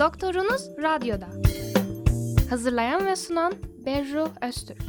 Doktorunuz Radyo'da. Hazırlayan ve sunan Berru Öztürk.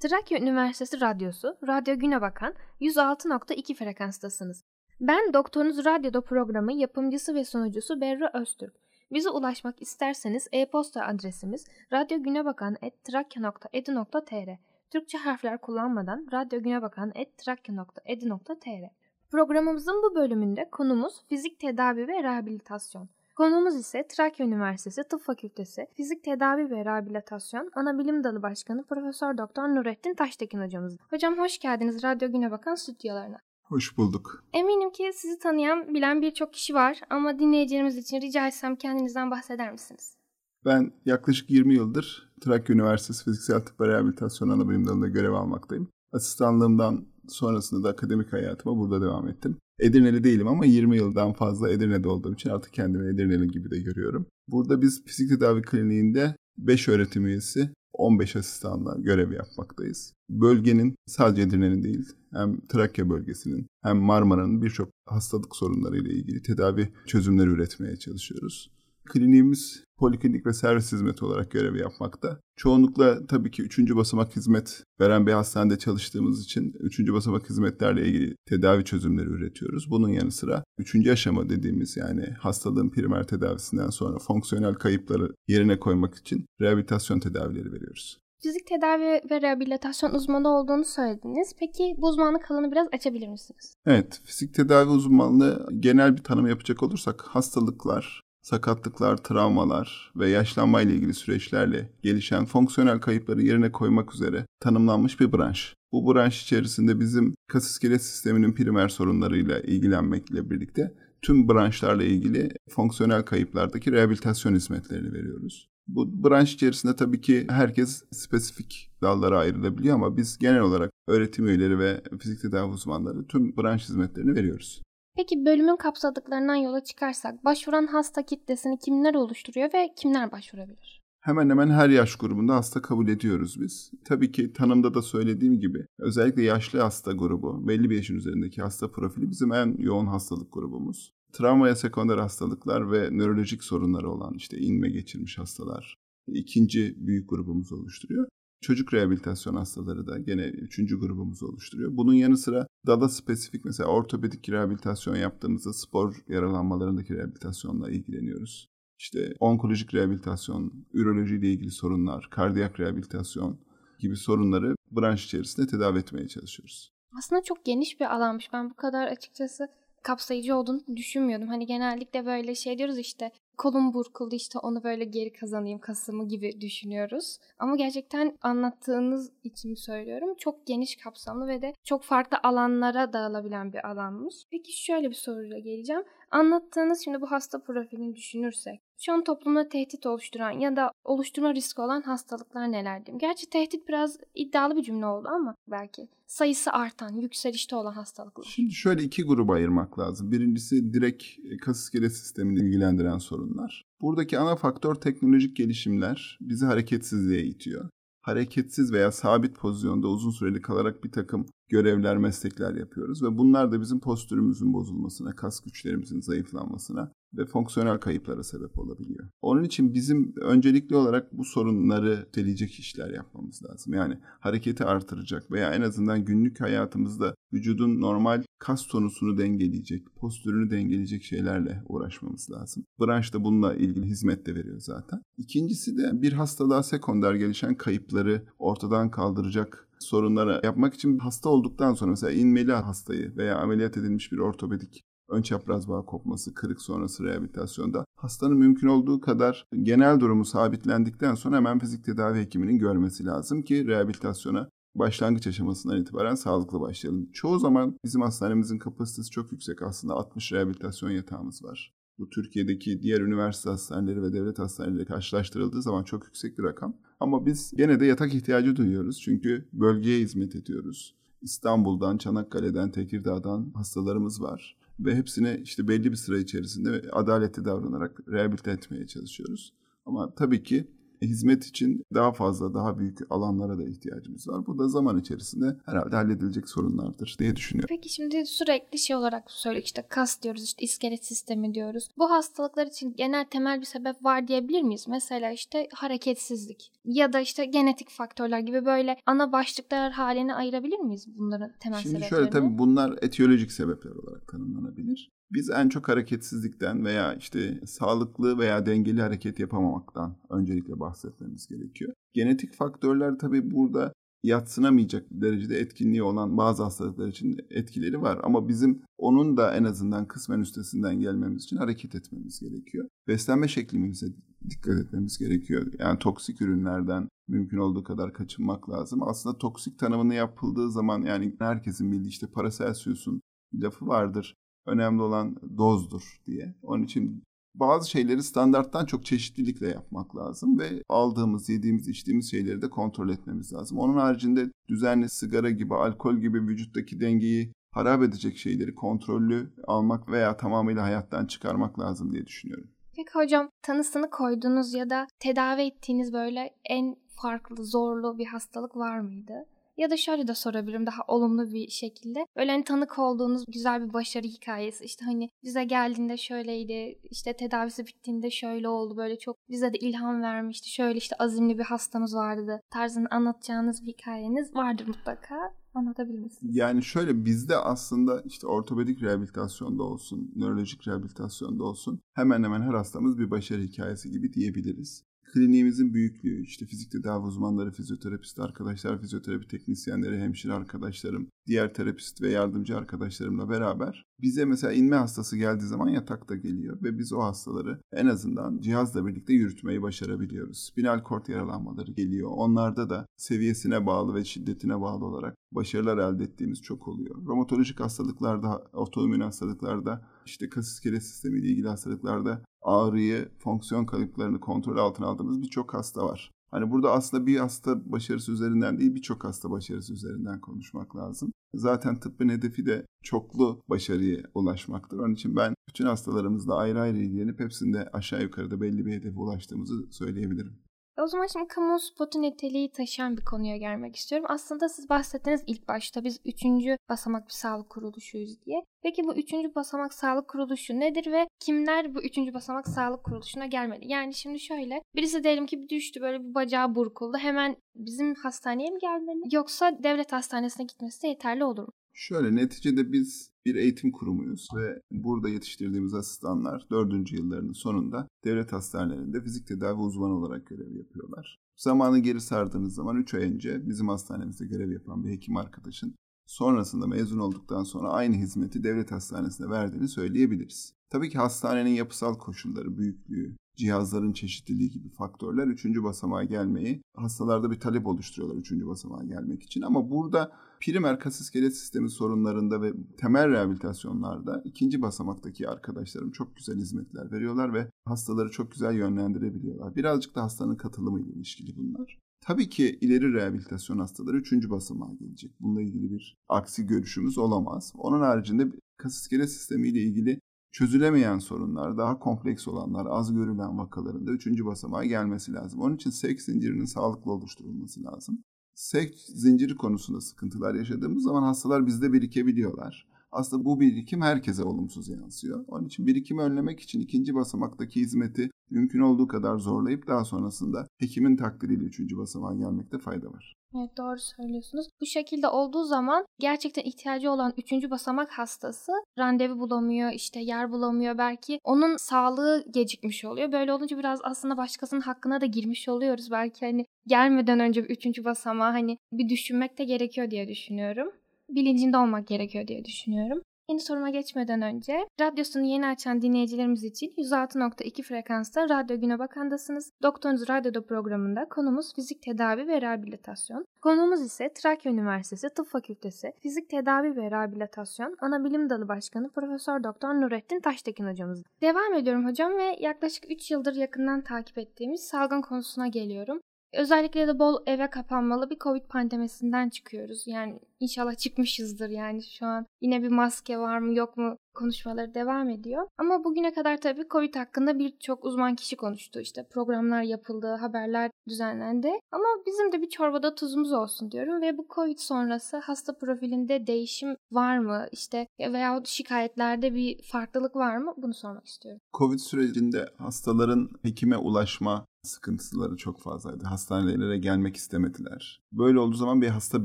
Trakya Üniversitesi Radyosu, Radyo Güne Bakan 106.2 frekanstasınız. Ben Doktorunuz Radyo'da programı yapımcısı ve sunucusu Berru Öztürk. Bize ulaşmak isterseniz e-posta adresimiz radyogünebakan.trakya.edu.tr Türkçe harfler kullanmadan radyogünebakan.trakya.edu.tr Programımızın bu bölümünde konumuz fizik tedavi ve rehabilitasyon. Konumuz ise Trakya Üniversitesi Tıp Fakültesi Fizik Tedavi ve Rehabilitasyon Anabilim Dalı Başkanı Profesör Doktor Nurettin Taştekin hocamız. Hocam hoş geldiniz Radyo Güne Bakan stüdyolarına. Hoş bulduk. Eminim ki sizi tanıyan, bilen birçok kişi var ama dinleyicilerimiz için rica etsem kendinizden bahseder misiniz? Ben yaklaşık 20 yıldır Trakya Üniversitesi Fiziksel Tıp ve Rehabilitasyon Anabilim Dalı'nda görev almaktayım. Asistanlığımdan sonrasında da akademik hayatıma burada devam ettim. Edirneli değilim ama 20 yıldan fazla Edirne'de olduğum için artık kendimi Edirneli gibi de görüyorum. Burada biz fizik tedavi kliniğinde 5 öğretim üyesi, 15 asistanla görev yapmaktayız. Bölgenin sadece Edirne'nin değil hem Trakya bölgesinin hem Marmara'nın birçok hastalık sorunlarıyla ilgili tedavi çözümleri üretmeye çalışıyoruz. Kliniğimiz poliklinik ve servis hizmeti olarak görev yapmakta. Çoğunlukla tabii ki üçüncü basamak hizmet veren bir hastanede çalıştığımız için üçüncü basamak hizmetlerle ilgili tedavi çözümleri üretiyoruz. Bunun yanı sıra üçüncü aşama dediğimiz yani hastalığın primer tedavisinden sonra fonksiyonel kayıpları yerine koymak için rehabilitasyon tedavileri veriyoruz. Fizik tedavi ve rehabilitasyon uzmanı olduğunu söylediniz. Peki bu uzmanlık alanı biraz açabilir misiniz? Evet, fizik tedavi uzmanlığı genel bir tanım yapacak olursak hastalıklar, sakatlıklar, travmalar ve yaşlanma ile ilgili süreçlerle gelişen fonksiyonel kayıpları yerine koymak üzere tanımlanmış bir branş. Bu branş içerisinde bizim kas iskelet sisteminin primer sorunlarıyla ilgilenmekle birlikte tüm branşlarla ilgili fonksiyonel kayıplardaki rehabilitasyon hizmetlerini veriyoruz. Bu branş içerisinde tabii ki herkes spesifik dallara ayrılabiliyor ama biz genel olarak öğretim üyeleri ve fizik tedavi uzmanları tüm branş hizmetlerini veriyoruz. Peki bölümün kapsadıklarından yola çıkarsak başvuran hasta kitlesini kimler oluşturuyor ve kimler başvurabilir? Hemen hemen her yaş grubunda hasta kabul ediyoruz biz. Tabii ki tanımda da söylediğim gibi özellikle yaşlı hasta grubu, belli bir yaşın üzerindeki hasta profili bizim en yoğun hastalık grubumuz. Travmaya sekonder hastalıklar ve nörolojik sorunları olan işte inme geçirmiş hastalar ikinci büyük grubumuz oluşturuyor. Çocuk rehabilitasyon hastaları da gene üçüncü grubumuzu oluşturuyor. Bunun yanı sıra dala spesifik mesela ortopedik rehabilitasyon yaptığımızda spor yaralanmalarındaki rehabilitasyonla ilgileniyoruz. İşte onkolojik rehabilitasyon, ürolojiyle ilgili sorunlar, kardiyak rehabilitasyon gibi sorunları branş içerisinde tedavi etmeye çalışıyoruz. Aslında çok geniş bir alanmış. Ben bu kadar açıkçası kapsayıcı olduğunu düşünmüyordum. Hani genellikle böyle şey diyoruz işte kolum burkuldu işte onu böyle geri kazanayım kasımı gibi düşünüyoruz. Ama gerçekten anlattığınız için söylüyorum çok geniş kapsamlı ve de çok farklı alanlara dağılabilen bir alanmış. Peki şöyle bir soruyla geleceğim. Anlattığınız şimdi bu hasta profilini düşünürsek şu an toplumda tehdit oluşturan ya da oluşturma riski olan hastalıklar neler diyeyim. Gerçi tehdit biraz iddialı bir cümle oldu ama belki sayısı artan, yükselişte olan hastalıklar. Şimdi şöyle iki gruba ayırmak lazım. Birincisi direkt kas iskelet sistemini ilgilendiren sorunlar. Buradaki ana faktör teknolojik gelişimler bizi hareketsizliğe itiyor. Hareketsiz veya sabit pozisyonda uzun süreli kalarak bir takım görevler, meslekler yapıyoruz ve bunlar da bizim postürümüzün bozulmasına, kas güçlerimizin zayıflanmasına ve fonksiyonel kayıplara sebep olabiliyor. Onun için bizim öncelikli olarak bu sorunları teleyecek işler yapmamız lazım. Yani hareketi artıracak veya en azından günlük hayatımızda vücudun normal kas tonusunu dengeleyecek, postürünü dengeleyecek şeylerle uğraşmamız lazım. Branş da bununla ilgili hizmet de veriyor zaten. İkincisi de bir hastalığa sekonder gelişen kayıpları ortadan kaldıracak sorunlara yapmak için hasta olduktan sonra mesela inmeli hastayı veya ameliyat edilmiş bir ortopedik ön çapraz bağ kopması, kırık sonrası rehabilitasyonda hastanın mümkün olduğu kadar genel durumu sabitlendikten sonra hemen fizik tedavi hekiminin görmesi lazım ki rehabilitasyona başlangıç aşamasından itibaren sağlıklı başlayalım. Çoğu zaman bizim hastanemizin kapasitesi çok yüksek aslında 60 rehabilitasyon yatağımız var. Bu Türkiye'deki diğer üniversite hastaneleri ve devlet hastaneleri karşılaştırıldığı zaman çok yüksek bir rakam. Ama biz gene de yatak ihtiyacı duyuyoruz çünkü bölgeye hizmet ediyoruz. İstanbul'dan, Çanakkale'den, Tekirdağ'dan hastalarımız var ve hepsine işte belli bir sıra içerisinde adaletli davranarak rehabilite etmeye çalışıyoruz. Ama tabii ki hizmet için daha fazla, daha büyük alanlara da ihtiyacımız var. Bu da zaman içerisinde herhalde halledilecek sorunlardır diye düşünüyorum. Peki şimdi sürekli şey olarak söyledik işte kas diyoruz, işte iskelet sistemi diyoruz. Bu hastalıklar için genel temel bir sebep var diyebilir miyiz? Mesela işte hareketsizlik ya da işte genetik faktörler gibi böyle ana başlıklar haline ayırabilir miyiz bunların temel Şimdi sebeplerini? şöyle tabii bunlar etiyolojik sebepler olarak tanımlanabilir. Biz en çok hareketsizlikten veya işte sağlıklı veya dengeli hareket yapamamaktan öncelikle bahsetmemiz gerekiyor. Genetik faktörler tabii burada yatsınamayacak derecede etkinliği olan bazı hastalıklar için etkileri var. Ama bizim onun da en azından kısmen üstesinden gelmemiz için hareket etmemiz gerekiyor. Beslenme şeklimize dikkat etmemiz gerekiyor. Yani toksik ürünlerden mümkün olduğu kadar kaçınmak lazım. Aslında toksik tanımını yapıldığı zaman yani herkesin bildiği işte Paracelsus'un bir lafı vardır. Önemli olan dozdur diye. Onun için bazı şeyleri standarttan çok çeşitlilikle yapmak lazım ve aldığımız, yediğimiz, içtiğimiz şeyleri de kontrol etmemiz lazım. Onun haricinde düzenli sigara gibi, alkol gibi vücuttaki dengeyi harap edecek şeyleri kontrollü almak veya tamamıyla hayattan çıkarmak lazım diye düşünüyorum. Peki hocam tanısını koyduğunuz ya da tedavi ettiğiniz böyle en farklı, zorlu bir hastalık var mıydı? Ya da şöyle de sorabilirim daha olumlu bir şekilde. Böyle hani tanık olduğunuz güzel bir başarı hikayesi. İşte hani bize geldiğinde şöyleydi. işte tedavisi bittiğinde şöyle oldu. Böyle çok bize de ilham vermişti. Şöyle işte azimli bir hastamız vardı. Tarzını anlatacağınız bir hikayeniz vardır mutlaka. Anlatabilir? Yani şöyle bizde aslında işte ortopedik rehabilitasyonda olsun, nörolojik rehabilitasyonda olsun hemen hemen her hastamız bir başarı hikayesi gibi diyebiliriz kliniğimizin büyüklüğü, işte fizik tedavi uzmanları, fizyoterapist arkadaşlar, fizyoterapi teknisyenleri, hemşire arkadaşlarım, diğer terapist ve yardımcı arkadaşlarımla beraber bize mesela inme hastası geldiği zaman yatakta geliyor ve biz o hastaları en azından cihazla birlikte yürütmeyi başarabiliyoruz. Spinal kort yaralanmaları geliyor. Onlarda da seviyesine bağlı ve şiddetine bağlı olarak başarılar elde ettiğimiz çok oluyor. Romatolojik hastalıklarda, otoimmün hastalıklarda, işte kas iskelet sistemi ile ilgili hastalıklarda ağrıyı, fonksiyon kayıplarını kontrol altına aldığımız birçok hasta var. Hani burada aslında bir hasta başarısı üzerinden değil birçok hasta başarısı üzerinden konuşmak lazım. Zaten tıbbın hedefi de çoklu başarıya ulaşmaktır. Onun için ben bütün hastalarımızla ayrı ayrı ilgilenip hepsinde aşağı yukarıda belli bir hedefe ulaştığımızı söyleyebilirim. O zaman şimdi kamu spotu niteliği taşıyan bir konuya gelmek istiyorum. Aslında siz bahsettiniz ilk başta biz üçüncü basamak bir sağlık kuruluşuyuz diye. Peki bu üçüncü basamak sağlık kuruluşu nedir ve kimler bu üçüncü basamak sağlık kuruluşuna gelmeli? Yani şimdi şöyle birisi diyelim ki düştü böyle bir bacağı burkuldu hemen bizim hastaneye mi gelmeli? Yoksa devlet hastanesine gitmesi de yeterli olur mu? Şöyle neticede biz bir eğitim kurumuyuz ve burada yetiştirdiğimiz asistanlar dördüncü yıllarının sonunda devlet hastanelerinde fizik tedavi uzmanı olarak görev yapıyorlar. Zamanı geri sardığınız zaman 3 ay önce bizim hastanemizde görev yapan bir hekim arkadaşın sonrasında mezun olduktan sonra aynı hizmeti devlet hastanesinde verdiğini söyleyebiliriz. Tabii ki hastanenin yapısal koşulları, büyüklüğü, cihazların çeşitliliği gibi faktörler üçüncü basamağa gelmeyi hastalarda bir talep oluşturuyorlar üçüncü basamağa gelmek için. Ama burada primer kas iskelet sistemi sorunlarında ve temel rehabilitasyonlarda ikinci basamaktaki arkadaşlarım çok güzel hizmetler veriyorlar ve hastaları çok güzel yönlendirebiliyorlar. Birazcık da hastanın katılımıyla ilişkili bunlar. Tabii ki ileri rehabilitasyon hastaları üçüncü basamağa gelecek. Bununla ilgili bir aksi görüşümüz olamaz. Onun haricinde kas iskelet sistemi ile ilgili çözülemeyen sorunlar, daha kompleks olanlar, az görülen vakalarında üçüncü basamağa gelmesi lazım. Onun için seks zincirinin sağlıklı oluşturulması lazım. Seks zinciri konusunda sıkıntılar yaşadığımız zaman hastalar bizde birikebiliyorlar. Aslında bu birikim herkese olumsuz yansıyor. Onun için birikimi önlemek için ikinci basamaktaki hizmeti mümkün olduğu kadar zorlayıp daha sonrasında hekimin takdiriyle üçüncü basamağa gelmekte fayda var. Evet doğru söylüyorsunuz. Bu şekilde olduğu zaman gerçekten ihtiyacı olan üçüncü basamak hastası randevu bulamıyor, işte yer bulamıyor belki. Onun sağlığı gecikmiş oluyor. Böyle olunca biraz aslında başkasının hakkına da girmiş oluyoruz. Belki hani gelmeden önce bir üçüncü basamağı hani bir düşünmek de gerekiyor diye düşünüyorum. Bilincinde olmak gerekiyor diye düşünüyorum. Yeni soruma geçmeden önce radyosunu yeni açan dinleyicilerimiz için 106.2 frekansta Radyo Güne Bakan'dasınız. Doktorunuz Radyo'da programında konumuz fizik tedavi ve rehabilitasyon. Konuğumuz ise Trakya Üniversitesi Tıp Fakültesi Fizik Tedavi ve Rehabilitasyon Ana Bilim Dalı Başkanı Profesör Doktor Nurettin Taştekin hocamız. Devam ediyorum hocam ve yaklaşık 3 yıldır yakından takip ettiğimiz salgın konusuna geliyorum. Özellikle de bol eve kapanmalı bir Covid pandemisinden çıkıyoruz. Yani inşallah çıkmışızdır yani şu an yine bir maske var mı yok mu konuşmaları devam ediyor. Ama bugüne kadar tabii Covid hakkında birçok uzman kişi konuştu. İşte programlar yapıldı, haberler düzenlendi. Ama bizim de bir çorbada tuzumuz olsun diyorum ve bu Covid sonrası hasta profilinde değişim var mı? İşte veya şikayetlerde bir farklılık var mı? Bunu sormak istiyorum. Covid sürecinde hastaların hekime ulaşma sıkıntıları çok fazlaydı. Hastanelere gelmek istemediler. Böyle olduğu zaman bir hasta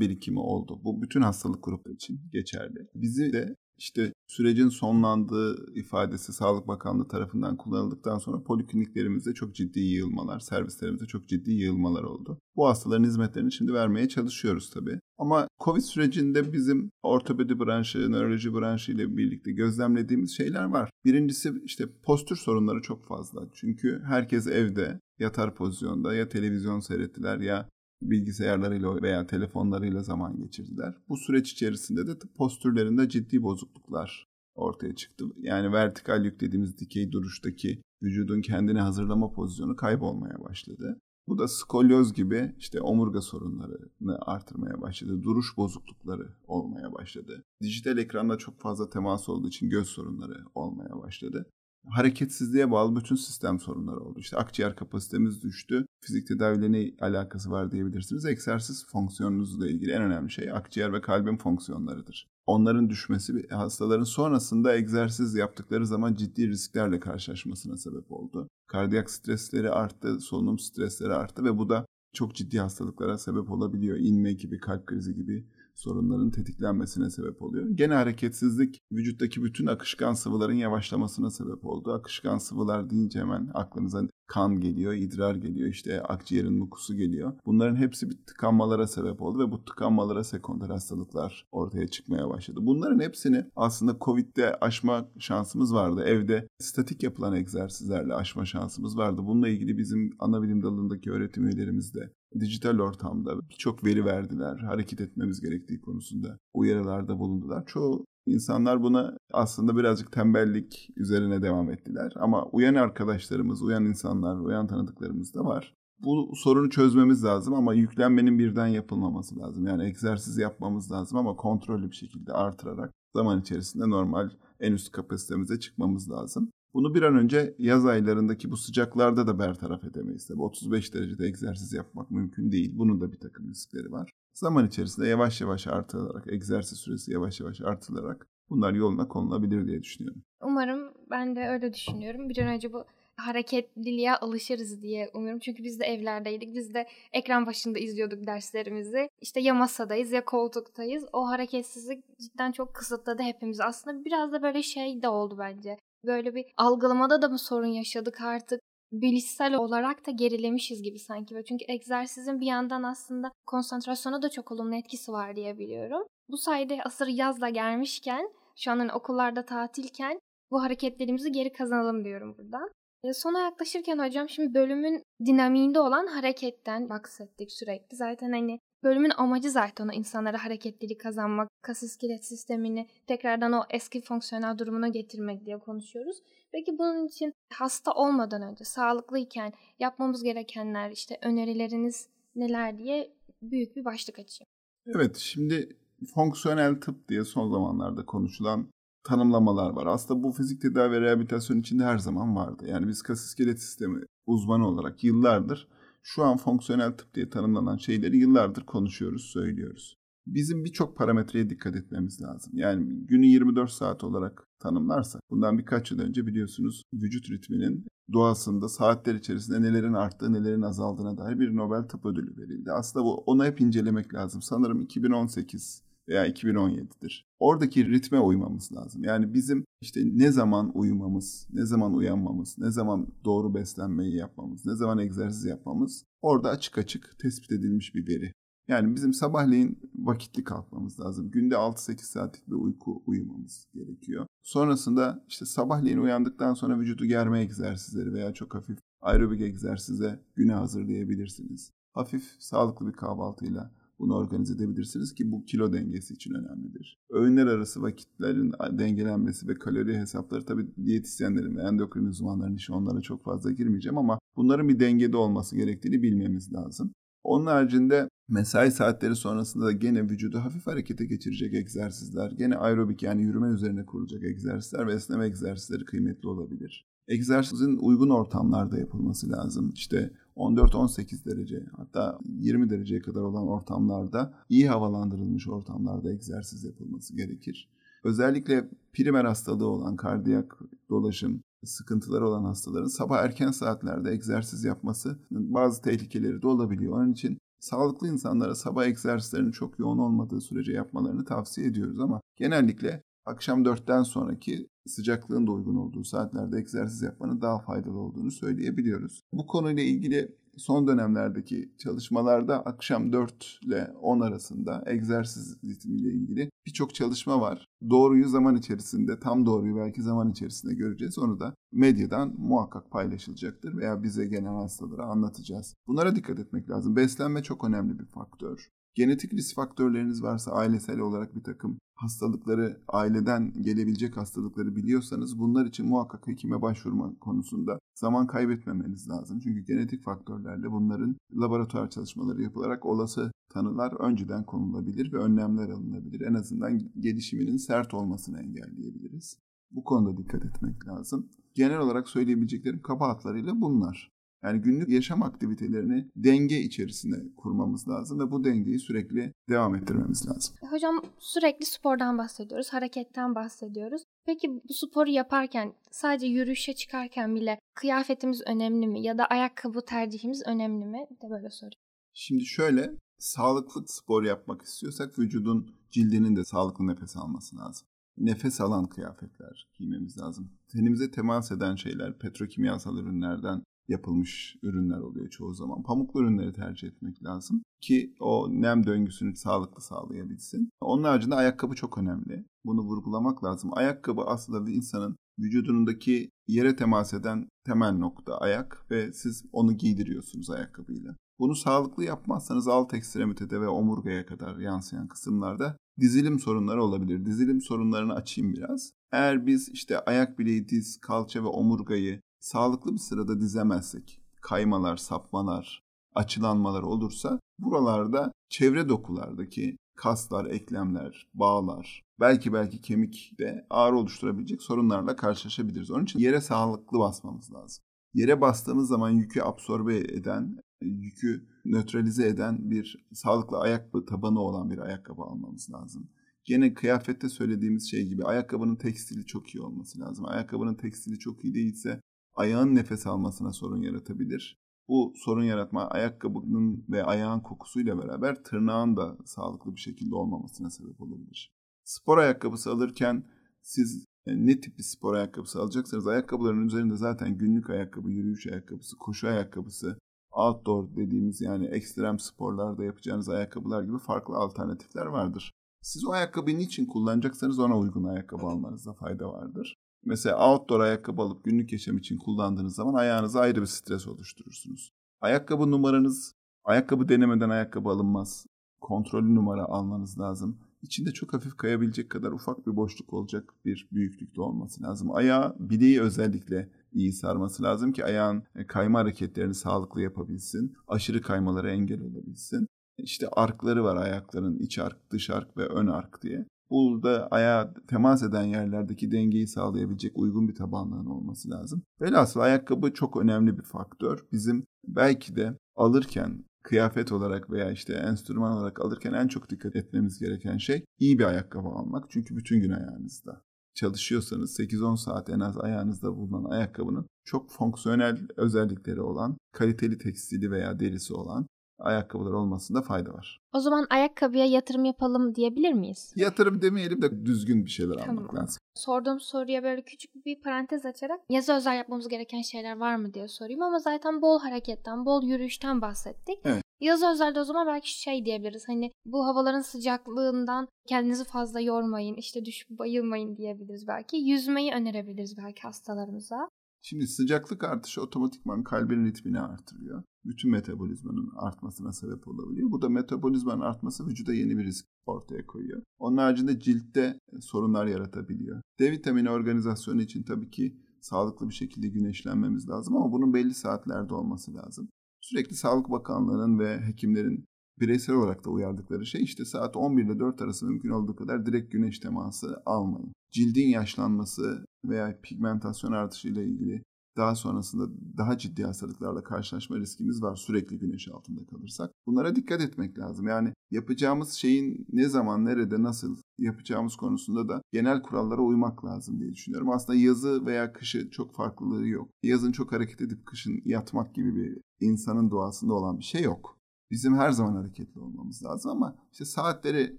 birikimi oldu. Bu bütün hastalık grupları için geçerli. Bizi de işte sürecin sonlandığı ifadesi Sağlık Bakanlığı tarafından kullanıldıktan sonra polikliniklerimizde çok ciddi yığılmalar, servislerimizde çok ciddi yığılmalar oldu. Bu hastaların hizmetlerini şimdi vermeye çalışıyoruz tabii. Ama Covid sürecinde bizim ortopedi branşı, nöroloji branşı ile birlikte gözlemlediğimiz şeyler var. Birincisi işte postür sorunları çok fazla. Çünkü herkes evde, yatar pozisyonda ya televizyon seyrettiler ya bilgisayarlarıyla veya telefonlarıyla zaman geçirdiler. Bu süreç içerisinde de postürlerinde ciddi bozukluklar ortaya çıktı. Yani vertikal yük dediğimiz dikey duruştaki vücudun kendini hazırlama pozisyonu kaybolmaya başladı. Bu da skolyoz gibi işte omurga sorunlarını artırmaya başladı. Duruş bozuklukları olmaya başladı. Dijital ekranda çok fazla temas olduğu için göz sorunları olmaya başladı hareketsizliğe bağlı bütün sistem sorunları oldu. İşte akciğer kapasitemiz düştü. Fizik tedaviyle alakası var diyebilirsiniz. Egzersiz fonksiyonunuzla ilgili en önemli şey akciğer ve kalbin fonksiyonlarıdır. Onların düşmesi hastaların sonrasında egzersiz yaptıkları zaman ciddi risklerle karşılaşmasına sebep oldu. Kardiyak stresleri arttı, solunum stresleri arttı ve bu da çok ciddi hastalıklara sebep olabiliyor. İnme gibi, kalp krizi gibi sorunların tetiklenmesine sebep oluyor. Gene hareketsizlik vücuttaki bütün akışkan sıvıların yavaşlamasına sebep oldu. Akışkan sıvılar deyince hemen aklınıza kan geliyor, idrar geliyor, işte akciğerin mukusu geliyor. Bunların hepsi bir tıkanmalara sebep oldu ve bu tıkanmalara sekonder hastalıklar ortaya çıkmaya başladı. Bunların hepsini aslında Covid'de aşma şansımız vardı. Evde statik yapılan egzersizlerle aşma şansımız vardı. Bununla ilgili bizim ana bilim dalındaki öğretim üyelerimiz de dijital ortamda birçok veri verdiler. Hareket etmemiz gerektiği konusunda uyarılarda bulundular. Çoğu insanlar buna aslında birazcık tembellik üzerine devam ettiler. Ama uyan arkadaşlarımız, uyan insanlar, uyan tanıdıklarımız da var. Bu sorunu çözmemiz lazım ama yüklenmenin birden yapılmaması lazım. Yani egzersiz yapmamız lazım ama kontrollü bir şekilde artırarak zaman içerisinde normal en üst kapasitemize çıkmamız lazım. Bunu bir an önce yaz aylarındaki bu sıcaklarda da bertaraf edemeyiz. Tabii 35 derecede egzersiz yapmak mümkün değil. Bunun da bir takım riskleri var. Zaman içerisinde yavaş yavaş artılarak, egzersiz süresi yavaş yavaş artılarak bunlar yoluna konulabilir diye düşünüyorum. Umarım ben de öyle düşünüyorum. Bir an önce bu hareketliliğe alışırız diye umuyorum. Çünkü biz de evlerdeydik. Biz de ekran başında izliyorduk derslerimizi. İşte ya masadayız ya koltuktayız. O hareketsizlik cidden çok kısıtladı hepimizi. Aslında biraz da böyle şey de oldu bence. Böyle bir algılamada da mı sorun yaşadık artık? bilişsel olarak da gerilemişiz gibi sanki. Çünkü egzersizin bir yandan aslında konsantrasyona da çok olumlu etkisi var diye biliyorum. Bu sayede asır yazla gelmişken, şu an hani okullarda tatilken bu hareketlerimizi geri kazanalım diyorum buradan. E sona yaklaşırken hocam şimdi bölümün dinamiğinde olan hareketten bahsettik sürekli. Zaten hani bölümün amacı zaten o insanlara hareketlilik kazanmak, kas iskelet sistemini tekrardan o eski fonksiyonel durumuna getirmek diye konuşuyoruz. Peki bunun için hasta olmadan önce sağlıklıyken yapmamız gerekenler işte önerileriniz neler diye büyük bir başlık açayım. Evet şimdi fonksiyonel tıp diye son zamanlarda konuşulan tanımlamalar var. Aslında bu fizik tedavi ve rehabilitasyon içinde her zaman vardı. Yani biz kas iskelet sistemi uzmanı olarak yıllardır şu an fonksiyonel tıp diye tanımlanan şeyleri yıllardır konuşuyoruz, söylüyoruz. Bizim birçok parametreye dikkat etmemiz lazım. Yani günü 24 saat olarak tanımlarsak, bundan birkaç yıl önce biliyorsunuz vücut ritminin doğasında saatler içerisinde nelerin arttığı, nelerin azaldığına dair bir Nobel Tıp Ödülü verildi. Aslında bu onu hep incelemek lazım. Sanırım 2018 veya 2017'dir. Oradaki ritme uymamız lazım. Yani bizim işte ne zaman uyumamız, ne zaman uyanmamız, ne zaman doğru beslenmeyi yapmamız, ne zaman egzersiz yapmamız orada açık açık tespit edilmiş bir veri. Yani bizim sabahleyin vakitli kalkmamız lazım. Günde 6-8 saatlik bir uyku uyumamız gerekiyor. Sonrasında işte sabahleyin uyandıktan sonra vücudu germe egzersizleri veya çok hafif aerobik egzersize güne hazırlayabilirsiniz. Hafif sağlıklı bir kahvaltıyla bunu organize edebilirsiniz ki bu kilo dengesi için önemlidir. Öğünler arası vakitlerin dengelenmesi ve kalori hesapları tabii diyetisyenlerin ve endokrin uzmanlarının işi onlara çok fazla girmeyeceğim ama bunların bir dengede olması gerektiğini bilmemiz lazım. Onun haricinde mesai saatleri sonrasında da gene vücudu hafif harekete geçirecek egzersizler, gene aerobik yani yürüme üzerine kurulacak egzersizler ve esneme egzersizleri kıymetli olabilir. Egzersizin uygun ortamlarda yapılması lazım. İşte 14-18 derece hatta 20 dereceye kadar olan ortamlarda iyi havalandırılmış ortamlarda egzersiz yapılması gerekir. Özellikle primer hastalığı olan kardiyak dolaşım sıkıntıları olan hastaların sabah erken saatlerde egzersiz yapması bazı tehlikeleri de olabiliyor. Onun için sağlıklı insanlara sabah egzersizlerinin çok yoğun olmadığı sürece yapmalarını tavsiye ediyoruz ama genellikle akşam 4'ten sonraki sıcaklığın da uygun olduğu saatlerde egzersiz yapmanın daha faydalı olduğunu söyleyebiliyoruz. Bu konuyla ilgili son dönemlerdeki çalışmalarda akşam 4 ile 10 arasında egzersiz ritmiyle ilgili birçok çalışma var. Doğruyu zaman içerisinde, tam doğruyu belki zaman içerisinde göreceğiz. Onu da medyadan muhakkak paylaşılacaktır veya bize gelen hastalara anlatacağız. Bunlara dikkat etmek lazım. Beslenme çok önemli bir faktör. Genetik risk faktörleriniz varsa ailesel olarak bir takım hastalıkları, aileden gelebilecek hastalıkları biliyorsanız bunlar için muhakkak hekime başvurma konusunda zaman kaybetmemeniz lazım. Çünkü genetik faktörlerle bunların laboratuvar çalışmaları yapılarak olası tanılar önceden konulabilir ve önlemler alınabilir. En azından gelişiminin sert olmasını engelleyebiliriz. Bu konuda dikkat etmek lazım. Genel olarak söyleyebileceklerim kaba hatlarıyla bunlar. Yani günlük yaşam aktivitelerini denge içerisinde kurmamız lazım ve bu dengeyi sürekli devam ettirmemiz lazım. Hocam sürekli spordan bahsediyoruz, hareketten bahsediyoruz. Peki bu sporu yaparken sadece yürüyüşe çıkarken bile kıyafetimiz önemli mi ya da ayakkabı tercihimiz önemli mi? de böyle sorayım. Şimdi şöyle, sağlıklı spor yapmak istiyorsak vücudun cildinin de sağlıklı nefes alması lazım. Nefes alan kıyafetler giymemiz lazım. Tenimize temas eden şeyler, petrokimyasal ürünlerden yapılmış ürünler oluyor çoğu zaman. Pamuklu ürünleri tercih etmek lazım ki o nem döngüsünü sağlıklı sağlayabilsin. Onun haricinde ayakkabı çok önemli. Bunu vurgulamak lazım. Ayakkabı aslında bir insanın vücudundaki yere temas eden temel nokta ayak ve siz onu giydiriyorsunuz ayakkabıyla. Bunu sağlıklı yapmazsanız alt ekstremitede ve omurgaya kadar yansıyan kısımlarda dizilim sorunları olabilir. Dizilim sorunlarını açayım biraz. Eğer biz işte ayak bileği, diz, kalça ve omurgayı sağlıklı bir sırada dizemezsek, kaymalar, sapmalar, açılanmalar olursa buralarda çevre dokulardaki kaslar, eklemler, bağlar, belki belki kemik de ağrı oluşturabilecek sorunlarla karşılaşabiliriz. Onun için yere sağlıklı basmamız lazım. Yere bastığımız zaman yükü absorbe eden, yükü nötralize eden bir sağlıklı ayakkabı tabanı olan bir ayakkabı almamız lazım. Gene kıyafette söylediğimiz şey gibi ayakkabının tekstili çok iyi olması lazım. Ayakkabının tekstili çok iyi değilse ayağın nefes almasına sorun yaratabilir. Bu sorun yaratma ayakkabının ve ayağın kokusuyla beraber tırnağın da sağlıklı bir şekilde olmamasına sebep olabilir. Spor ayakkabısı alırken siz e, ne tip bir spor ayakkabısı alacaksanız ayakkabıların üzerinde zaten günlük ayakkabı, yürüyüş ayakkabısı, koşu ayakkabısı, outdoor dediğimiz yani ekstrem sporlarda yapacağınız ayakkabılar gibi farklı alternatifler vardır. Siz o ayakkabıyı niçin kullanacaksanız ona uygun ayakkabı almanızda fayda vardır. Mesela outdoor ayakkabı alıp günlük yaşam için kullandığınız zaman ayağınıza ayrı bir stres oluşturursunuz. Ayakkabı numaranız, ayakkabı denemeden ayakkabı alınmaz. Kontrollü numara almanız lazım. İçinde çok hafif kayabilecek kadar ufak bir boşluk olacak bir büyüklükte olması lazım. Ayağı bileği özellikle iyi sarması lazım ki ayağın e, kayma hareketlerini sağlıklı yapabilsin. Aşırı kaymalara engel olabilsin. İşte arkları var ayakların iç ark, dış ark ve ön ark diye. Burada ayağa temas eden yerlerdeki dengeyi sağlayabilecek uygun bir tabanlığın olması lazım. Velhasıl ayakkabı çok önemli bir faktör. Bizim belki de alırken kıyafet olarak veya işte enstrüman olarak alırken en çok dikkat etmemiz gereken şey iyi bir ayakkabı almak. Çünkü bütün gün ayağınızda. Çalışıyorsanız 8-10 saat en az ayağınızda bulunan ayakkabının çok fonksiyonel özellikleri olan, kaliteli tekstili veya derisi olan ayakkabılar olmasında fayda var. O zaman ayakkabıya yatırım yapalım diyebilir miyiz? Yatırım demeyelim de düzgün bir şeyler tamam. almak lazım. Sorduğum soruya böyle küçük bir parantez açarak yazı özel yapmamız gereken şeyler var mı diye sorayım ama zaten bol hareketten, bol yürüyüşten bahsettik. Evet. Yazı özelde o zaman belki şey diyebiliriz. Hani bu havaların sıcaklığından kendinizi fazla yormayın, işte düşüp bayılmayın diyebiliriz belki. Yüzmeyi önerebiliriz belki hastalarımıza. Şimdi sıcaklık artışı otomatikman kalbin ritmini artırıyor. Bütün metabolizmanın artmasına sebep olabiliyor. Bu da metabolizmanın artması vücuda yeni bir risk ortaya koyuyor. Onun haricinde ciltte sorunlar yaratabiliyor. D vitamini organizasyonu için tabii ki sağlıklı bir şekilde güneşlenmemiz lazım ama bunun belli saatlerde olması lazım. Sürekli Sağlık Bakanlığı'nın ve hekimlerin bireysel olarak da uyardıkları şey işte saat 11 ile 4 arası mümkün olduğu kadar direkt güneş teması almayın. Cildin yaşlanması veya pigmentasyon artışı ile ilgili daha sonrasında daha ciddi hastalıklarla karşılaşma riskimiz var sürekli güneş altında kalırsak. Bunlara dikkat etmek lazım. Yani yapacağımız şeyin ne zaman, nerede, nasıl yapacağımız konusunda da genel kurallara uymak lazım diye düşünüyorum. Aslında yazı veya kışı çok farklılığı yok. Yazın çok hareket edip kışın yatmak gibi bir insanın doğasında olan bir şey yok. Bizim her zaman hareketli olmamız lazım ama işte saatleri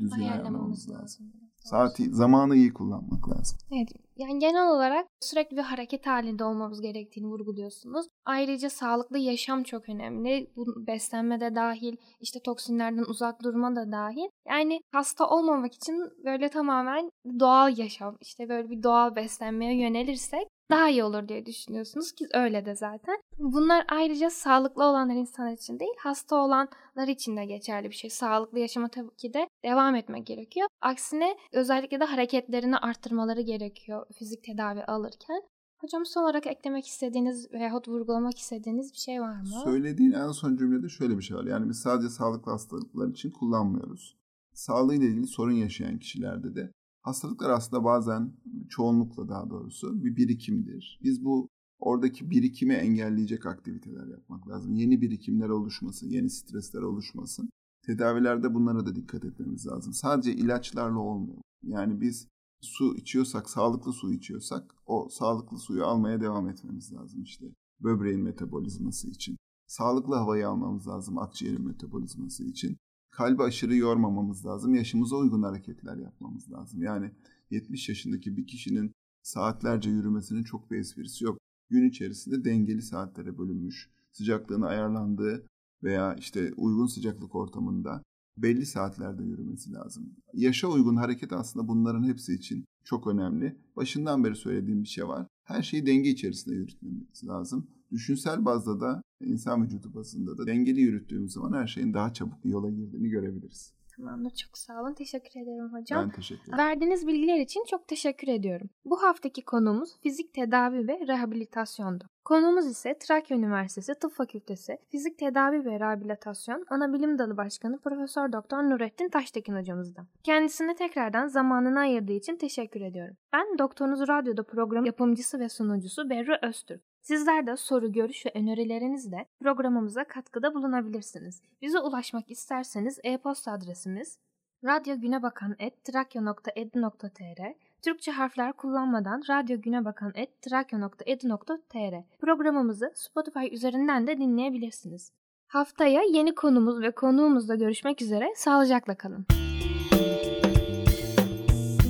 düzgün ayarlamamız lazım. lazım. Saati, zamanı iyi kullanmak lazım. Evet, yani genel olarak sürekli bir hareket halinde olmamız gerektiğini vurguluyorsunuz. Ayrıca sağlıklı yaşam çok önemli. Bu beslenme de dahil, işte toksinlerden uzak durma da dahil. Yani hasta olmamak için böyle tamamen doğal yaşam, işte böyle bir doğal beslenmeye yönelirsek daha iyi olur diye düşünüyorsunuz ki öyle de zaten. Bunlar ayrıca sağlıklı olanlar insan için değil, hasta olanlar için de geçerli bir şey. Sağlıklı yaşama tabii ki de devam etmek gerekiyor. Aksine özellikle de hareketlerini arttırmaları gerekiyor fizik tedavi alırken. Hocam son olarak eklemek istediğiniz veyahut vurgulamak istediğiniz bir şey var mı? Söylediğin en son cümlede şöyle bir şey var. Yani biz sadece sağlıklı hastalıklar için kullanmıyoruz. Sağlığıyla ilgili sorun yaşayan kişilerde de Hastalıklar aslında bazen çoğunlukla daha doğrusu bir birikimdir. Biz bu oradaki birikimi engelleyecek aktiviteler yapmak lazım. Yeni birikimler oluşmasın, yeni stresler oluşmasın. Tedavilerde bunlara da dikkat etmemiz lazım. Sadece ilaçlarla olmuyor. Yani biz su içiyorsak, sağlıklı su içiyorsak o sağlıklı suyu almaya devam etmemiz lazım işte. Böbreğin metabolizması için. Sağlıklı havayı almamız lazım akciğerin metabolizması için kalbi aşırı yormamamız lazım. Yaşımıza uygun hareketler yapmamız lazım. Yani 70 yaşındaki bir kişinin saatlerce yürümesinin çok bir esprisi yok. Gün içerisinde dengeli saatlere bölünmüş, sıcaklığını ayarlandığı veya işte uygun sıcaklık ortamında belli saatlerde yürümesi lazım. Yaşa uygun hareket aslında bunların hepsi için çok önemli. Başından beri söylediğim bir şey var. Her şeyi denge içerisinde yürütmemiz lazım. Düşünsel bazda da insan vücudu bazında da dengeli yürüttüğümüz zaman her şeyin daha çabuk yola girdiğini görebiliriz. Tamamdır. Çok sağ olun. Teşekkür ederim hocam. Ben teşekkür ederim. Verdiğiniz bilgiler için çok teşekkür ediyorum. Bu haftaki konumuz fizik tedavi ve rehabilitasyondu. Konumuz ise Trakya Üniversitesi Tıp Fakültesi Fizik Tedavi ve Rehabilitasyon Ana Bilim Dalı Başkanı Profesör Doktor Nurettin Taştekin hocamızdan. Kendisine tekrardan zamanını ayırdığı için teşekkür ediyorum. Ben Doktorunuz Radyo'da program yapımcısı ve sunucusu Berru Öztürk. Sizler de soru, görüş ve önerilerinizle programımıza katkıda bulunabilirsiniz. Bize ulaşmak isterseniz e-posta adresimiz radyogünebakan.trakya.edu.tr Türkçe harfler kullanmadan radyogünebakan.trakya.edu.tr Programımızı Spotify üzerinden de dinleyebilirsiniz. Haftaya yeni konumuz ve konuğumuzla görüşmek üzere. Sağlıcakla kalın.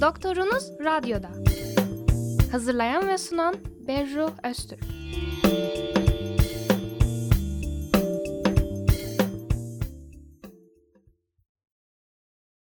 Doktorunuz Radyo'da. Hazırlayan ve sunan Berru Öztürk.